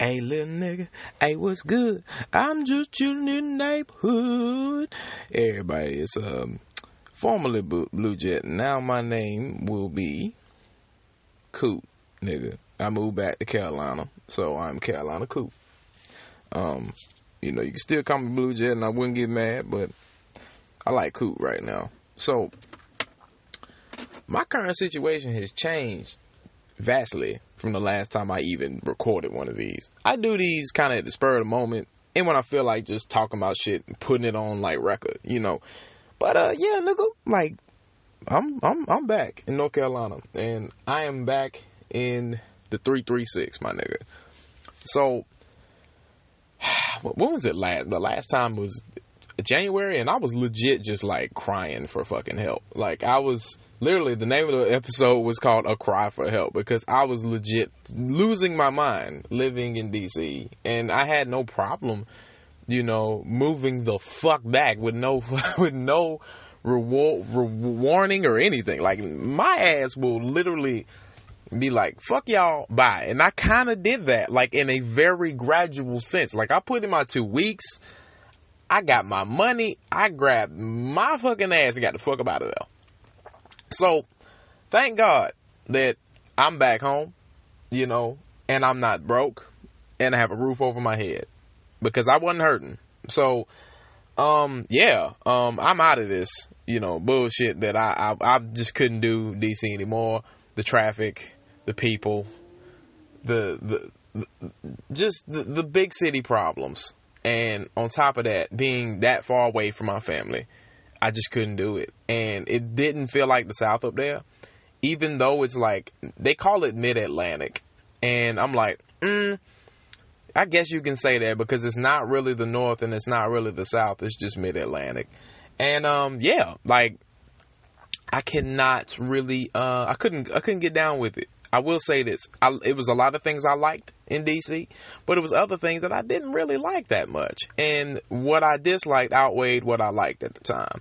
Hey, little nigga. Hey, what's good? I'm just chilling in the neighborhood. Everybody, it's um, formerly Blujet. Now my name will be Coot, nigga. I moved back to Carolina, so I'm Carolina Coot. Um, you know, you can still call me Blujet, and I wouldn't get mad, but I like Coot right now. So, my current situation has changed vastly from the last time I even recorded one of these. I do these kind of at the spur of the moment and when I feel like just talking about shit and putting it on like record, you know. But uh yeah, nigga, like I'm I'm I'm back in North Carolina and I am back in the 336, my nigga. So when was it last? The last time was January and I was legit just like crying for fucking help. Like I was literally the name of the episode was called a cry for help because i was legit losing my mind living in dc and i had no problem you know moving the fuck back with no with no reward re- warning or anything. Like my ass will literally be like fuck y'all bye. And i kind of did that like in a very gradual sense. Like i put in my two weeks i got my money i grabbed my fucking ass and got the fuck out of there so, thank God that I'm back home, you know, and I'm not broke and I have a roof over my head because I wasn't hurting. So, um, yeah, um, I'm out of this, you know, bullshit that I, I, I just couldn't do DC anymore. The traffic, the people, the, the, the just the, the big city problems. And on top of that, being that far away from my family I just couldn't do it. And it didn't feel like the South up there, even though it's like, they call it mid Atlantic. And I'm like, mm, I guess you can say that because it's not really the North and it's not really the South. It's just mid Atlantic. And, um, yeah, like, I cannot really, uh, I couldn't, I couldn't get down with it. I will say this: I, it was a lot of things I liked in DC, but it was other things that I didn't really like that much. And what I disliked outweighed what I liked at the time,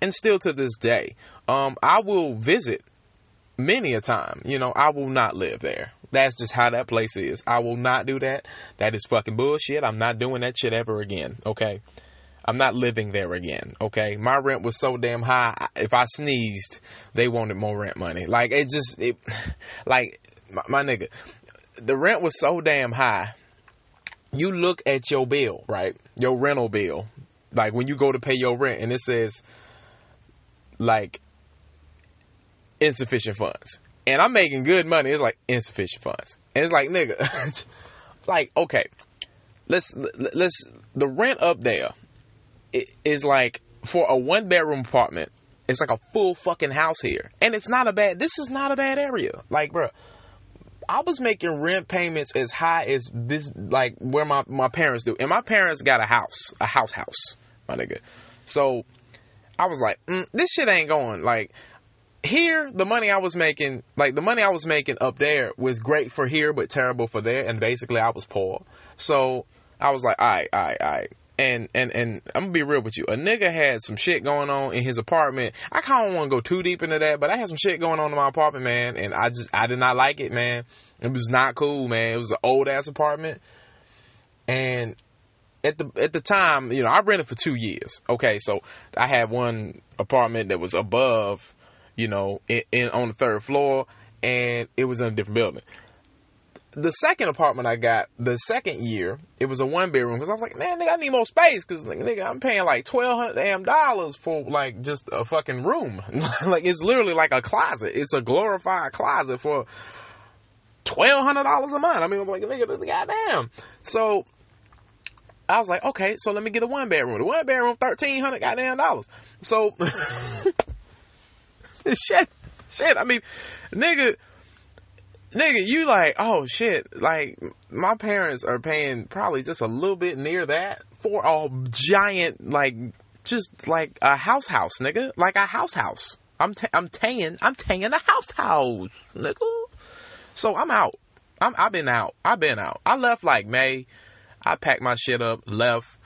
and still to this day, um, I will visit many a time. You know, I will not live there. That's just how that place is. I will not do that. That is fucking bullshit. I'm not doing that shit ever again. Okay. I'm not living there again. Okay, my rent was so damn high. If I sneezed, they wanted more rent money. Like it just, it, like my, my nigga, the rent was so damn high. You look at your bill, right? Your rental bill, like when you go to pay your rent, and it says like insufficient funds, and I'm making good money. It's like insufficient funds, and it's like nigga, like okay, let's let's the rent up there is like for a one bedroom apartment, it's like a full fucking house here. And it's not a bad, this is not a bad area. Like, bro, I was making rent payments as high as this, like where my, my parents do. And my parents got a house, a house house, my nigga. So I was like, mm, this shit ain't going. Like, here, the money I was making, like the money I was making up there was great for here, but terrible for there. And basically, I was poor. So I was like, all right, all right, all right and and and I'm gonna be real with you. A nigga had some shit going on in his apartment. I kind of want to go too deep into that, but I had some shit going on in my apartment, man, and I just I did not like it, man. It was not cool, man. It was an old ass apartment, and at the at the time, you know, I rented for two years. Okay, so I had one apartment that was above, you know, in, in on the third floor, and it was in a different building the second apartment I got, the second year, it was a one bedroom because I was like, man, nigga, I need more space because nigga, I'm paying like twelve hundred damn dollars for like just a fucking room. like it's literally like a closet. It's a glorified closet for twelve hundred dollars a month. I mean, I'm like, nigga, this goddamn. So I was like, okay, so let me get a one bedroom. The one bedroom, thirteen hundred goddamn dollars. So shit, shit. I mean, nigga nigga, you like, oh shit, like my parents are paying probably just a little bit near that for a giant, like, just like a house house, nigga, like a house house. I'm t- I'm taying I'm taying a house house, nigga. So I'm out. I'm I've been out. I've been out. I left like May. I packed my shit up, left.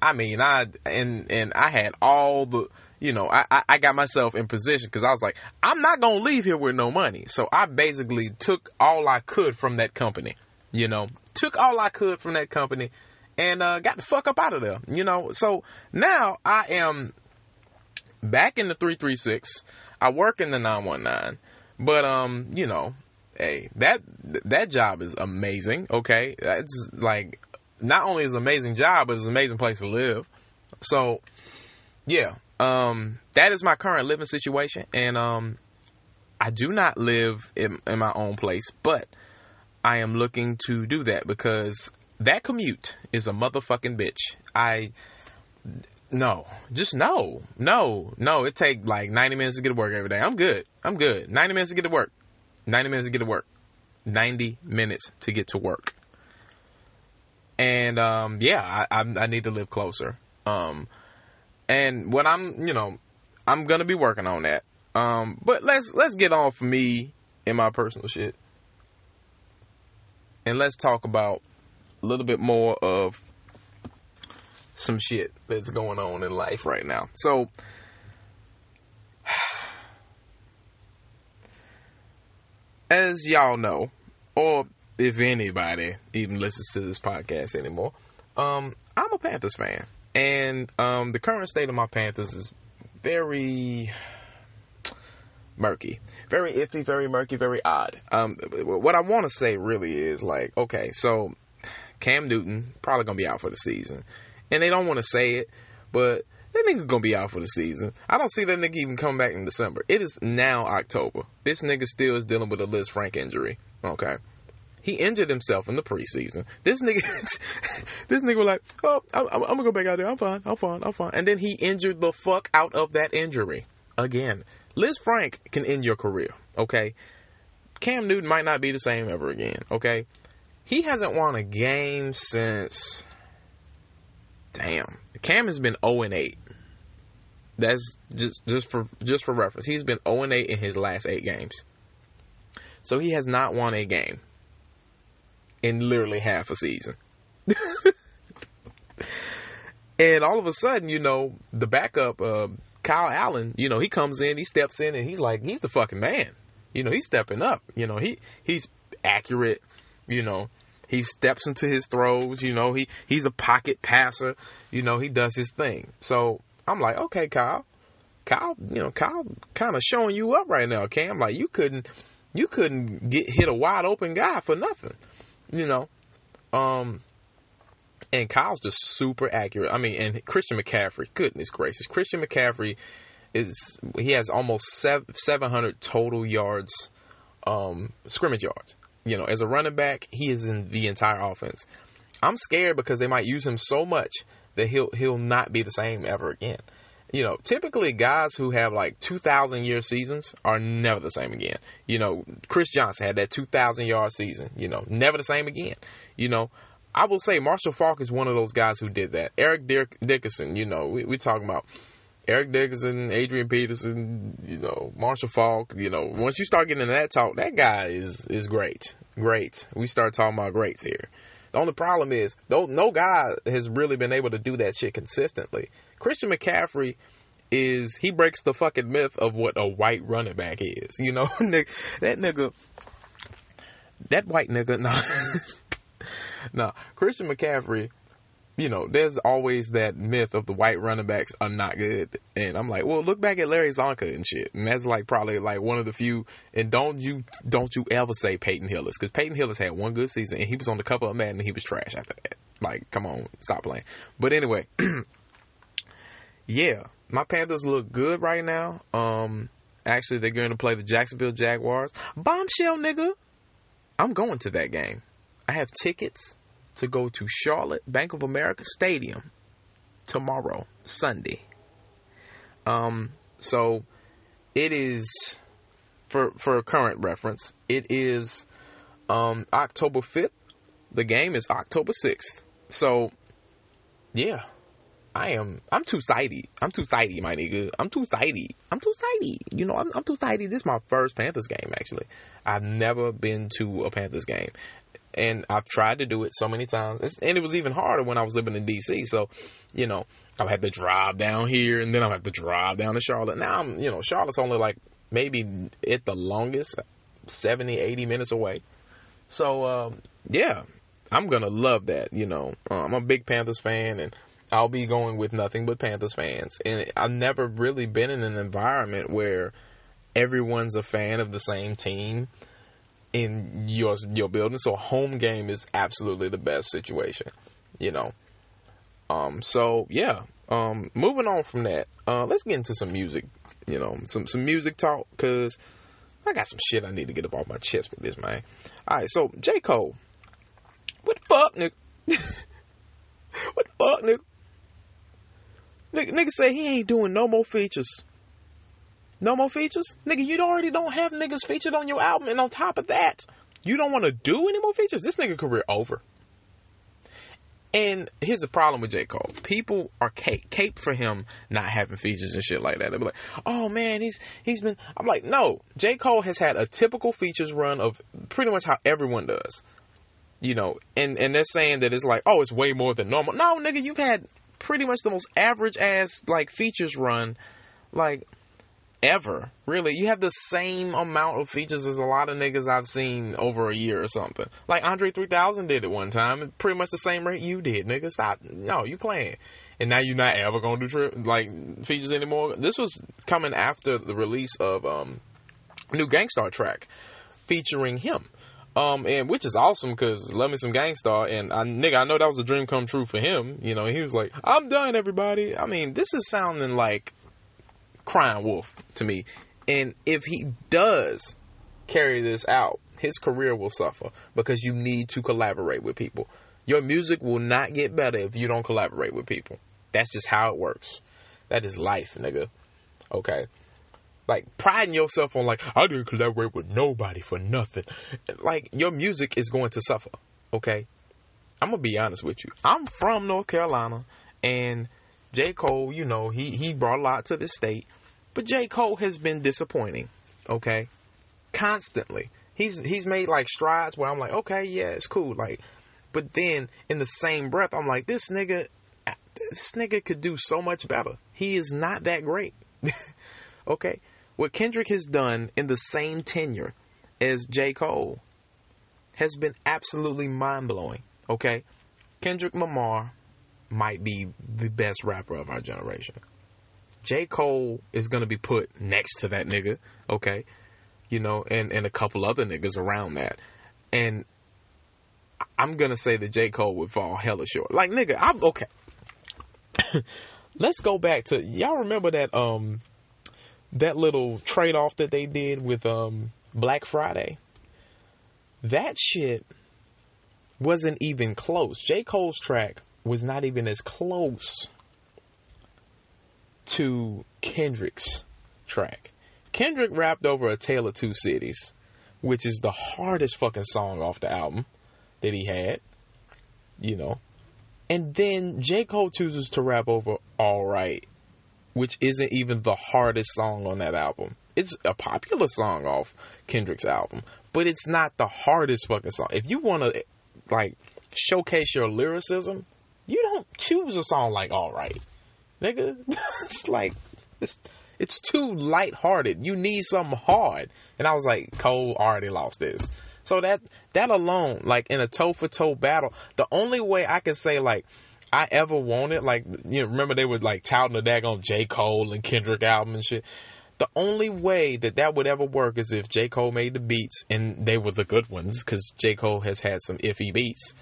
I mean, I and and I had all the you know, I, I got myself in position because I was like, I'm not going to leave here with no money. So I basically took all I could from that company. You know, took all I could from that company and uh, got the fuck up out of there. You know, so now I am back in the 336. I work in the 919. But um, you know, hey, that that job is amazing. Okay, that's like not only is an amazing job, but it's an amazing place to live. So, yeah, um, that is my current living situation, and um, I do not live in, in my own place, but I am looking to do that because that commute is a motherfucking bitch. I no, just no, no, no. It take like ninety minutes to get to work every day. I'm good. I'm good. Ninety minutes to get to work. Ninety minutes to get to work. Ninety minutes to get to work. And um, yeah, I, I, I need to live closer. Um, and what I'm, you know, I'm gonna be working on that. Um, but let's let's get on for me and my personal shit, and let's talk about a little bit more of some shit that's going on in life right now. So, as y'all know, or if anybody even listens to this podcast anymore, um, I'm a Panthers fan, and um, the current state of my Panthers is very murky, very iffy, very murky, very odd. Um, what I want to say really is like, okay, so Cam Newton probably gonna be out for the season and they don't want to say it, but that nigga gonna be out for the season. I don't see that nigga even coming back in December. It is now October. This nigga still is dealing with a Lisfranc injury. Okay. He injured himself in the preseason. This nigga, this nigga was like, "Oh, I'm, I'm, gonna go back out there. I'm fine. I'm fine. I'm fine." And then he injured the fuck out of that injury again. Lisfranc can end your career. Okay, Cam Newton might not be the same ever again. Okay, he hasn't won a game since Damn. Cam has been 0 and 8. That's just just for just for reference. He's been 0 and 8 in his last 8 games. So he has not won a game in literally half a season. and all of a sudden, you know, the backup uh, Kyle Allen, you know, he comes in, he steps in and he's like he's the fucking man. You know, he's stepping up. You know, he he's accurate, you know, he steps into his throws, you know, he he's a pocket passer, you know, he does his thing. So I'm like, okay, Kyle. Kyle, you know, Kyle kind of showing you up right now, Cam. Like you couldn't you couldn't get hit a wide open guy for nothing. You know. Um and Kyle's just super accurate. I mean, and Christian McCaffrey, goodness gracious. Christian McCaffrey is he has almost 700 total yards um scrimmage yards. You know, as a running back, he is in the entire offense. I'm scared because they might use him so much that he'll he'll not be the same ever again. You know, typically guys who have like 2,000 year seasons are never the same again. You know, Chris Johnson had that 2,000 yard season. You know, never the same again. You know, I will say Marshall Faulk is one of those guys who did that. Eric Dick- Dickerson, you know, we we talking about Eric Dickerson, Adrian Peterson, you know, Marshall Faulk, you know, once you start getting into that talk, that guy is is great. Great. We start talking about greats here. The only problem is, no, no guy has really been able to do that shit consistently. Christian McCaffrey is he breaks the fucking myth of what a white running back is. You know, that nigga, that white nigga, no, no, Christian McCaffrey you know, there's always that myth of the white running backs are not good. And I'm like, well, look back at Larry Csonka and shit. And that's like probably like one of the few. And don't you don't you ever say Peyton Hillis because Peyton Hillis had one good season and he was on the cover of Madden and he was trash after that. Like, come on, stop playing. But anyway, yeah, my Panthers look good right now. Um, actually, they're going to play the Jacksonville Jaguars. Bombshell, nigga. I'm going to that game. I have tickets to go to Charlotte Bank of America Stadium tomorrow, Sunday. Um, so it is for for a current reference, it is um October 5th. The game is October 6th. So yeah, I am. I'm too sidey. I'm too sidey, my nigga. I'm too sidey. I'm too sidey. You know, I'm, I'm too sidey. This is my first Panthers game, actually. I've never been to a Panthers game and I've tried to do it so many times, and it was even harder when I was living in DC. So, you know, I had to drive down here, and then I have to drive down to Charlotte. Now I'm, you know, Charlotte's only like maybe at the longest 70, 80 minutes away. So um, yeah, I'm gonna love that. You know, uh, I'm a big Panthers fan, and I'll be going with nothing but Panthers fans. And I've never really been in an environment where everyone's a fan of the same team in your your building. So home game is absolutely the best situation. You know. Um. So yeah. Um. Moving on from that, uh, let's get into some music. You know, some some music talk because I got some shit I need to get up off my chest with this man. All right. So J Cole. What the fuck, nigga? what the fuck, nigga? Nigga, nigga say he ain't doing no more features. No more features? Nigga, you already don't have niggas featured on your album, and on top of that, you don't want to do any more features? This nigga career over. And here's the problem with J. Cole. People are cape, cape for him not having features and shit like that. They'll be like, oh man, he's he's been I'm like, no. J. Cole has had a typical features run of pretty much how everyone does. You know, and, and they're saying that it's like, oh, it's way more than normal. No, nigga, you've had pretty much the most average ass like features run like ever. Really, you have the same amount of features as a lot of niggas I've seen over a year or something. Like Andre 3000 did it one time, pretty much the same rate you did, nigga. Stop. No, you playing. And now you're not ever gonna do tri- like features anymore. This was coming after the release of um new Gang Starr track featuring him. Um, and which is awesome because love me some Gang Starr, and I nigga, I know that was a dream come true for him. You know, he was like, "I'm done, everybody." I mean, this is sounding like crying wolf to me, and if he does carry this out, his career will suffer because you need to collaborate with people. Your music will not get better if you don't collaborate with people. That's just how it works. That is life, nigga. Okay like priding yourself on like I didn't collaborate with nobody for nothing. Like your music is going to suffer. Okay, I'm gonna be honest with you. I'm from North Carolina, and J Cole, you know, he he brought a lot to the state, but J Cole has been disappointing. Okay, constantly. He's he's made like strides where I'm like, okay, yeah, it's cool. Like, but then in the same breath, I'm like, this nigga, this nigga could do so much better. He is not that great. okay what Kendrick has done in the same tenure as J. Cole has been absolutely mind blowing. Okay? Kendrick Lamar might be the best rapper of our generation. J. Cole is going to be put next to that nigga, okay? You know, and, and a couple other niggas around that. And I'm going to say that J. Cole would fall hella short. Like, nigga, I'm okay. Let's go back to y'all remember that um that little trade off that they did with um, Black Friday, that shit wasn't even close. J. Cole's track was not even as close to Kendrick's track. Kendrick rapped over A Tale of Two Cities, which is the hardest fucking song off the album that he had, you know. And then J. Cole chooses to rap over All Right which isn't even the hardest song on that album. It's a popular song off Kendrick's album, but it's not the hardest fucking song. If you want to like showcase your lyricism, you don't choose a song like All Right. Nigga, it's like it's it's too light-hearted. You need something hard. And I was like, Cole already lost this. So that that alone, like in a toe for toe battle, the only way I can say like I ever wanted. Like, you know, remember they were like touting the daggone J. Cole and Kendrick album and shit. The only way that that would ever work is if J. Cole made the beats and they were the good ones because J. Cole has had some iffy beats.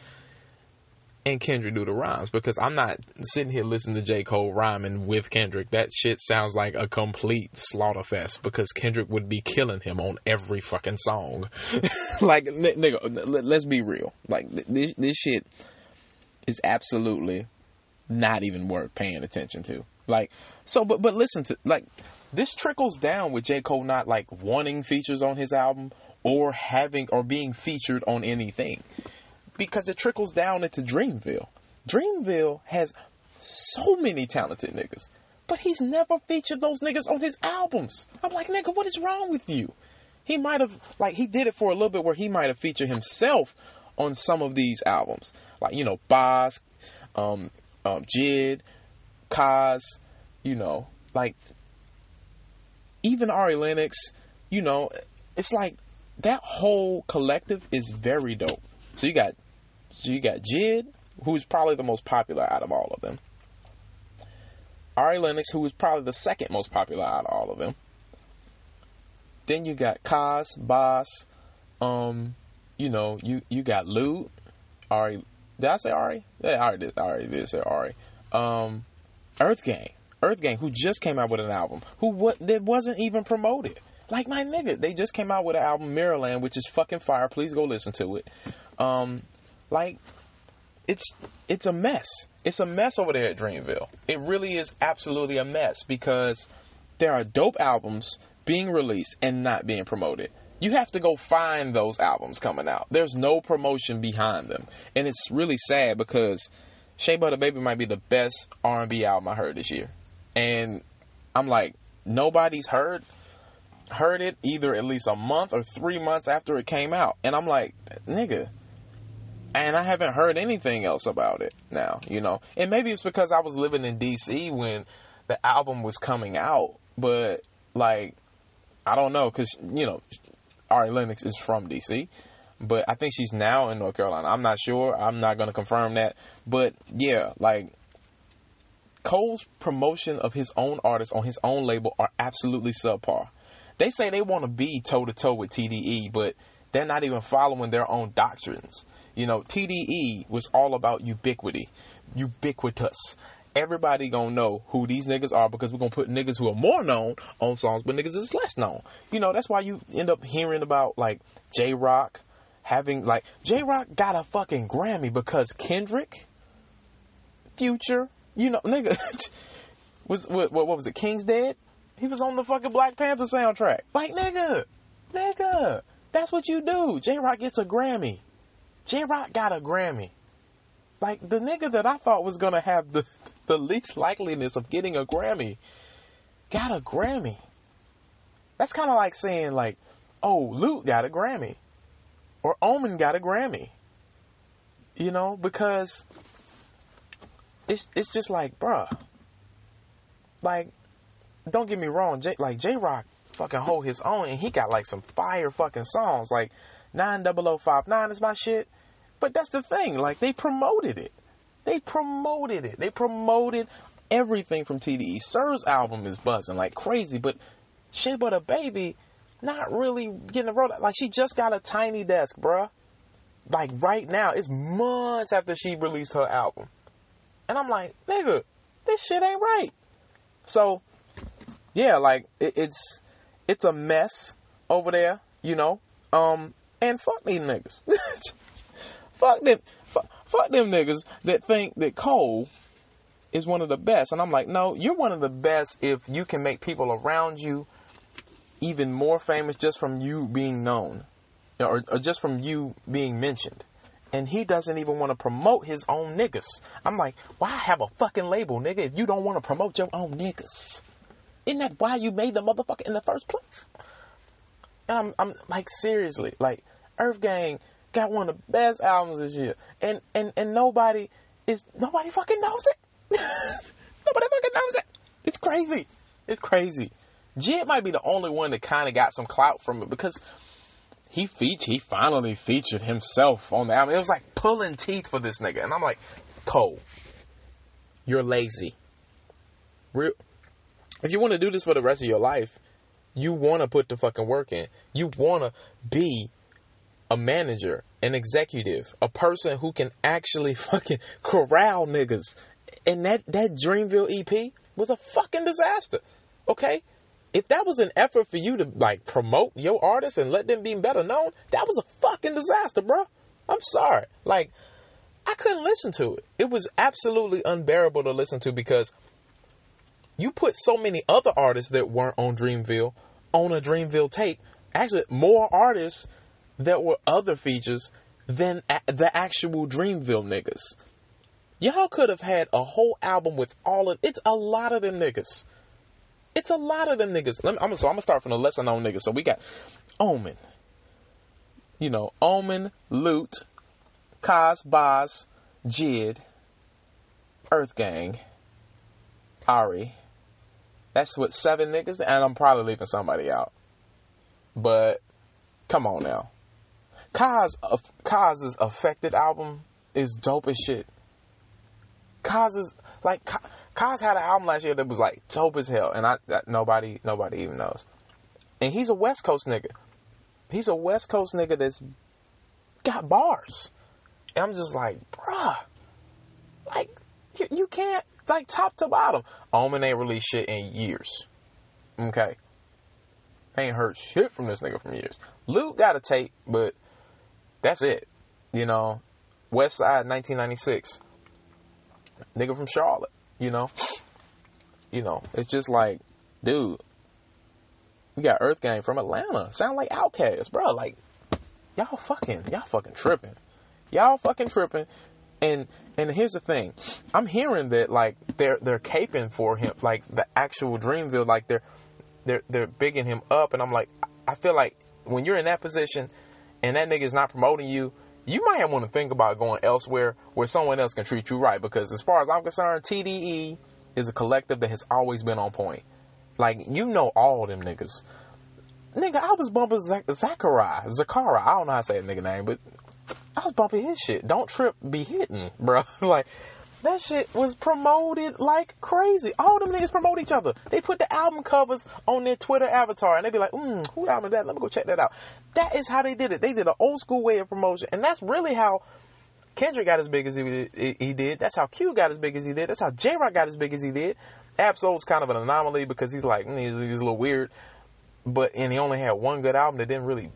And Kendrick do the rhymes because I'm not sitting here listening to J. Cole rhyming with Kendrick. That shit sounds like a complete slaughter fest because Kendrick would be killing him on every fucking song. like, nigga, let's be real. Like, this, this shit is absolutely not even worth paying attention to. Like, so, but but listen to like this trickles down with J Cole not like wanting features on his album or having or being featured on anything because it trickles down into Dreamville. Dreamville has so many talented niggas, but he's never featured those niggas on his albums. I'm like, nigga, what is wrong with you? He might have like he did it for a little bit where he might have featured himself on some of these albums like you know Bas, um, um, Jid, Cozz, you know, like even Ari Lennox, you know, it's like that whole collective is very dope. So you got so you got Jid, who's probably the most popular out of all of them. Ari Lennox, who is probably the second most popular out of all of them. Then you got Cozz, Bas, um, you know, you you got Lute, Ari. Did I say Ari? Yeah, Ari did. Ari did say Ari. Um, Earth Gang, Earth Gang, who just came out with an album, who what that wasn't even promoted. Like my nigga, they just came out with an album Mirrorland, which is fucking fire. Please go listen to it. Um, like it's it's a mess. It's a mess over there at Dreamville. It really is absolutely a mess because there are dope albums being released and not being promoted. You have to go find those albums coming out. There's no promotion behind them, and it's really sad because Shea Butter Baby might be the best R&B album I heard this year, and I'm like nobody's heard heard it either at least a month or three months after it came out, and I'm like nigga. And I haven't heard anything else about it now, you know. And maybe it's because I was living in DC when the album was coming out, but like I don't know cuz you know Ari Lennox is from DC, but I think she's now in North Carolina. I'm not sure. I'm not going to confirm that, but yeah, like Cole's promotion of his own artists on his own label are absolutely subpar. They say they want to be toe to toe with TDE, but they're not even following their own doctrines. You know, TDE was all about ubiquity, ubiquitous. Everybody gonna know who these niggas are because we're gonna put niggas who are more known on songs, but niggas is less known. You know, that's why you end up hearing about like J Rock having like J Rock got a fucking Grammy because Kendrick, Future, you know, nigga was what, what was it? King's Dead. He was on the fucking Black Panther soundtrack. Like nigga, nigga, that's what you do. J Rock gets a Grammy. J Rock got a Grammy. Like the nigga that I thought was gonna have the the least likeliness of getting a Grammy got a Grammy. That's kind of like saying like, oh, Lute got a Grammy, or Omen got a Grammy. You know, because it's it's just like, bruh. Like, don't get me wrong, J, like Jay Rock fucking hold his own, and he got like some fire fucking songs. Like, 90059 is my shit. But that's the thing, like they promoted it. They promoted it. They promoted everything from TDE. Sir's album is buzzing like crazy, but Shea a Baby not really getting a roll. Like she just got a tiny desk, bruh. Like right now, it's months after she released her album. And I'm like, nigga, this shit ain't right. So, yeah, like it, it's it's a mess over there, you know. Um, and fuck these niggas. fuck them. Fuck, them niggas that think that Cole is one of the best. And I'm like, no, you're one of the best if you can make people around you even more famous just from you being known or, or just from you being mentioned. And he doesn't even want to promote his own niggas. I'm like, why have a fucking label, nigga, if you don't want to promote your own niggas? Isn't that why you made the motherfucker in the first place? And I'm, I'm like, seriously, like, Earth Gang got one of the best albums this year, and and and nobody is nobody fucking knows it. nobody fucking knows it. It's crazy. It's crazy. Jid might be the only one that kind of got some clout from it because he featured, he finally featured himself on the album. It was like pulling teeth for this nigga, and I'm like, Cole, you're lazy. Real. If you want to do this for the rest of your life, you want to put the fucking work in. You want to be a manager, an executive, a person who can actually fucking corral niggas. And that, that Dreamville EP was a fucking disaster. Okay? If that was an effort for you to like promote your artists and let them be better known, that was a fucking disaster, bro. I'm sorry. Like, I couldn't listen to it. It was absolutely unbearable to listen to because you put so many other artists that weren't on Dreamville on a Dreamville tape. Actually, more artists that were other features than the actual Dreamville niggas. Y'all could have had a whole album with all of it's a lot of them niggas. It's a lot of them niggas. Let me, I'm, so I'm gonna start from the lesser known niggas. So we got Omen. You know, Omen, Lute, Cozz, Bas, Jid, Earth Gang, Ari. That's what seven niggas, and I'm probably leaving somebody out. But Come on now. Cozz, uh, Cozz's Effected album is dope as shit. Cozz's like Cozz had an album last year that was like dope as hell, and I that nobody nobody even knows. And he's a West Coast nigga. He's a West Coast nigga that's got bars. And I'm just like, bruh, like you, you can't like top to bottom. Omen ain't released shit in years. Okay. ain't heard shit from this nigga from years. Lute got a tape, but that's it. You know, West Side 1996. Nigga from Charlotte, you know? You know, it's just like, dude, we got Earth Gang from Atlanta. Sound like Outkast, bro. Like, y'all fucking, y'all fucking tripping. Y'all fucking tripping. And and here's the thing, I'm hearing that like they're they're caping for him, like the actual Dreamville, like they're they're they're bigging him up, and I'm like, I feel like when you're in that position, and that nigga is not promoting you, you might want to think about going elsewhere where someone else can treat you right. Because as far as I'm concerned, TDE is a collective that has always been on point. Like you know all them niggas. Nigga, I was bumping Zach- Zachariah, Zakara. I don't know how to say a nigga name, but I was bumping his shit. Don't trip, be hitting, bro. like that shit was promoted like crazy. All them niggas promote each other. They put the album covers on their Twitter avatar and they be like, mm, who album is that? Let me go check that out. That is how they did it. They did an old school way of promotion. And that's really how Kendrick got as big as he, he did. That's how Q got as big as he did. That's how J Rock got as big as he did. Ab-Soul's kind of an anomaly because he's like, mm, he's, he's a little weird. But, and he only had one good album that didn't really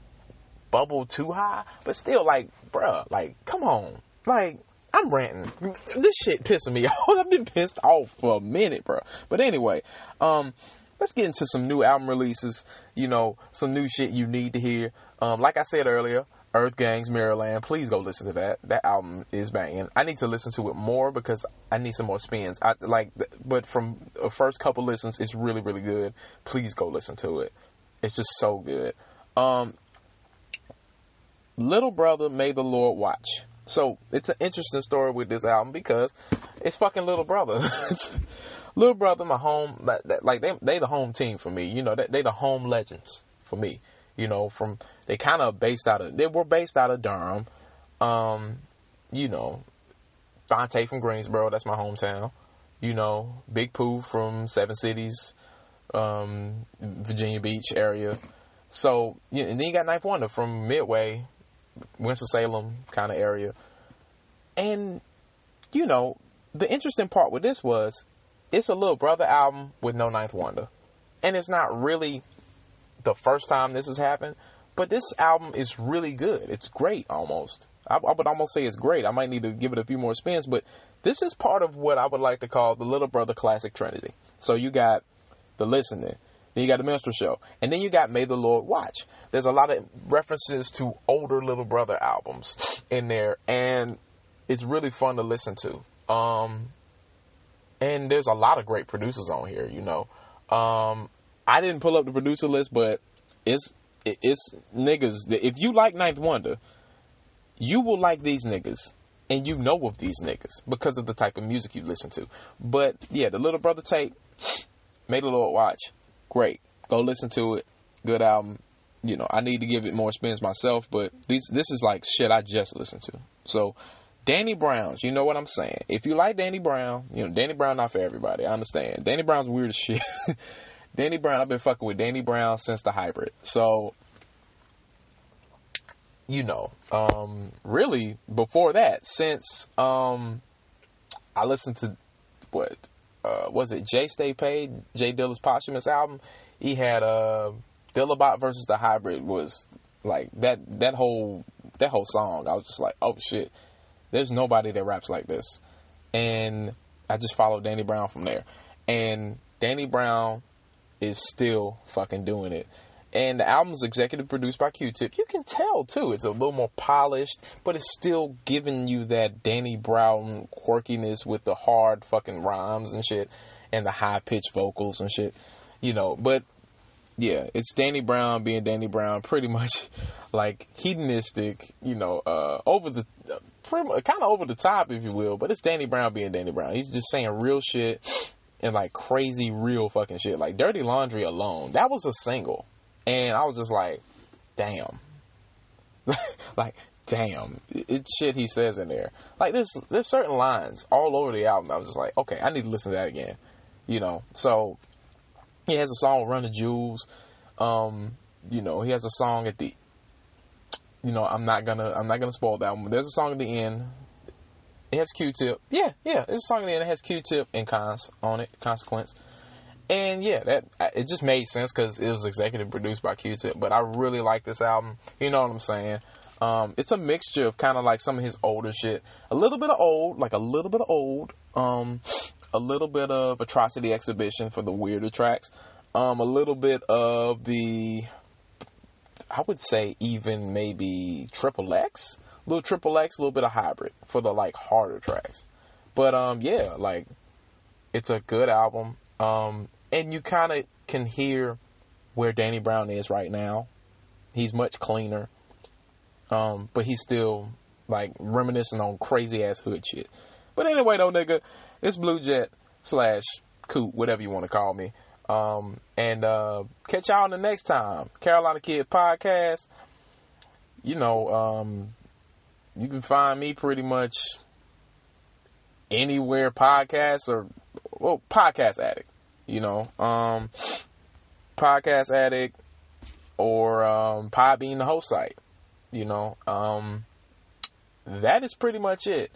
bubble too high. But still, like, bruh, like, come on. Like, I'm ranting. This shit pissing me off. I've been pissed off for a minute, bro. But anyway, um, let's get into some new album releases. You know, some new shit you need to hear. Um, like I said earlier, Earth Gangs Mirrorland. Please go listen to that. That album is banging. I need to listen to it more because I need some more spins. I like, but from the first couple listens, it's really, really good. Please go listen to it. It's just so good. Um, Little Brother, May the Lord Watch. So it's an interesting story with this album because it's fucking Little Brother. Little Brother, my home, like they they the home team for me. You know, they, they the home legends for me. You know, from they kind of based out of they were based out of Durham. Um, you know, Phonte from Greensboro, that's my hometown. You know, Big Pooh from Seven Cities, um, Virginia Beach area. So, and then you got 9th Wonder from Midway, Winston-Salem kind of area. And, you know, the interesting part with this was it's a little brother album with no ninth Wonder. And it's not really the first time this has happened, but this album is really good. It's great almost. I, I, would almost say it's great. I might need to give it a few more spins, but this is part of what I would like to call the Little Brother Classic Trinity. So you got the listening, then you got the minstrel show. And then you got May the Lord Watch. There's a lot of references to older Little Brother albums in there. And it's really fun to listen to. Um, and there's a lot of great producers on here, you know. Um, I didn't pull up the producer list, but it's it's niggas. If you like 9th Wonder, you will like these niggas, and you know of these niggas because of the type of music you listen to. But yeah, the Little Brother tape, May the Lord Watch great. Go listen to it. Good album. You know, I need to give it more spins myself, but these this is like shit I just listened to. So Danny Brown's, you know what I'm saying. If you like Danny Brown, you know, Danny Brown not for everybody. I understand. Danny Brown's weird as shit. Danny Brown, I've been fucking with Danny Brown since the hybrid. So you know, um, really before that, since um, I listened to what uh, was it Jay Stay Paid, J Dilla's posthumous album. He had uh, Dillabot versus the Hybrid was like that that whole that whole song. I was just like, oh shit, there's nobody that raps like this, and I just followed Danny Brown from there, and Danny Brown is still fucking doing it and the album's executive produced by Q-Tip. You can tell too; it's a little more polished, but it's still giving you that Danny Brown quirkiness with the hard fucking rhymes and shit, and the high pitched vocals and shit. You know, but yeah, it's Danny Brown being Danny Brown, pretty much like hedonistic. You know, uh, over the kind of over the top, if you will. But it's Danny Brown being Danny Brown. He's just saying real shit and like crazy real fucking shit. Like Dirty Laundry alone, that was a single. And I was just like, damn, like, damn, it's shit he says in there. Like, there's there's certain lines all over the album. I was just like, okay, I need to listen to that again. You know, so he has a song "Run the Jewels." Um, you know, he has a song at the. You know, I'm not gonna I'm not gonna spoil that one. There's a song at the end. It has Q-Tip. Yeah, yeah. It's a song at the end. It has Q-Tip and Cons on it. Consequence. And yeah, that it just made sense because it was executive produced by Q-Tip. But I really like this album. You know what I'm saying? Um, it's a mixture of kind of like some of his older shit, a little bit of old, like a little bit of old, um, a little bit of Atrocity Exhibition for the weirder tracks, um, a little bit of the, I would say even maybe Triple X, little Triple X, a little bit of Hybrid for the like harder tracks. But um, yeah, like it's a good album. Um, and you kind of can hear where Danny Brown is right now. He's much cleaner, um, but he's still like reminiscing on crazy ass hood shit. But anyway, though, nigga, it's Blujet slash Coot, whatever you want to call me. Um, and uh, catch y'all on the next time. Carolina Kid Podcast. You know, um, you can find me pretty much anywhere podcast or well, podcast addict. You know, um, podcast addict or um, Podbean, the host site. You know, um, that is pretty much it.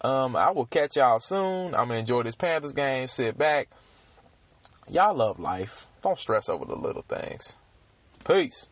Um, I will catch y'all soon. I'm gonna enjoy this Panthers game. Sit back. Y'all love life. Don't stress over the little things. Peace.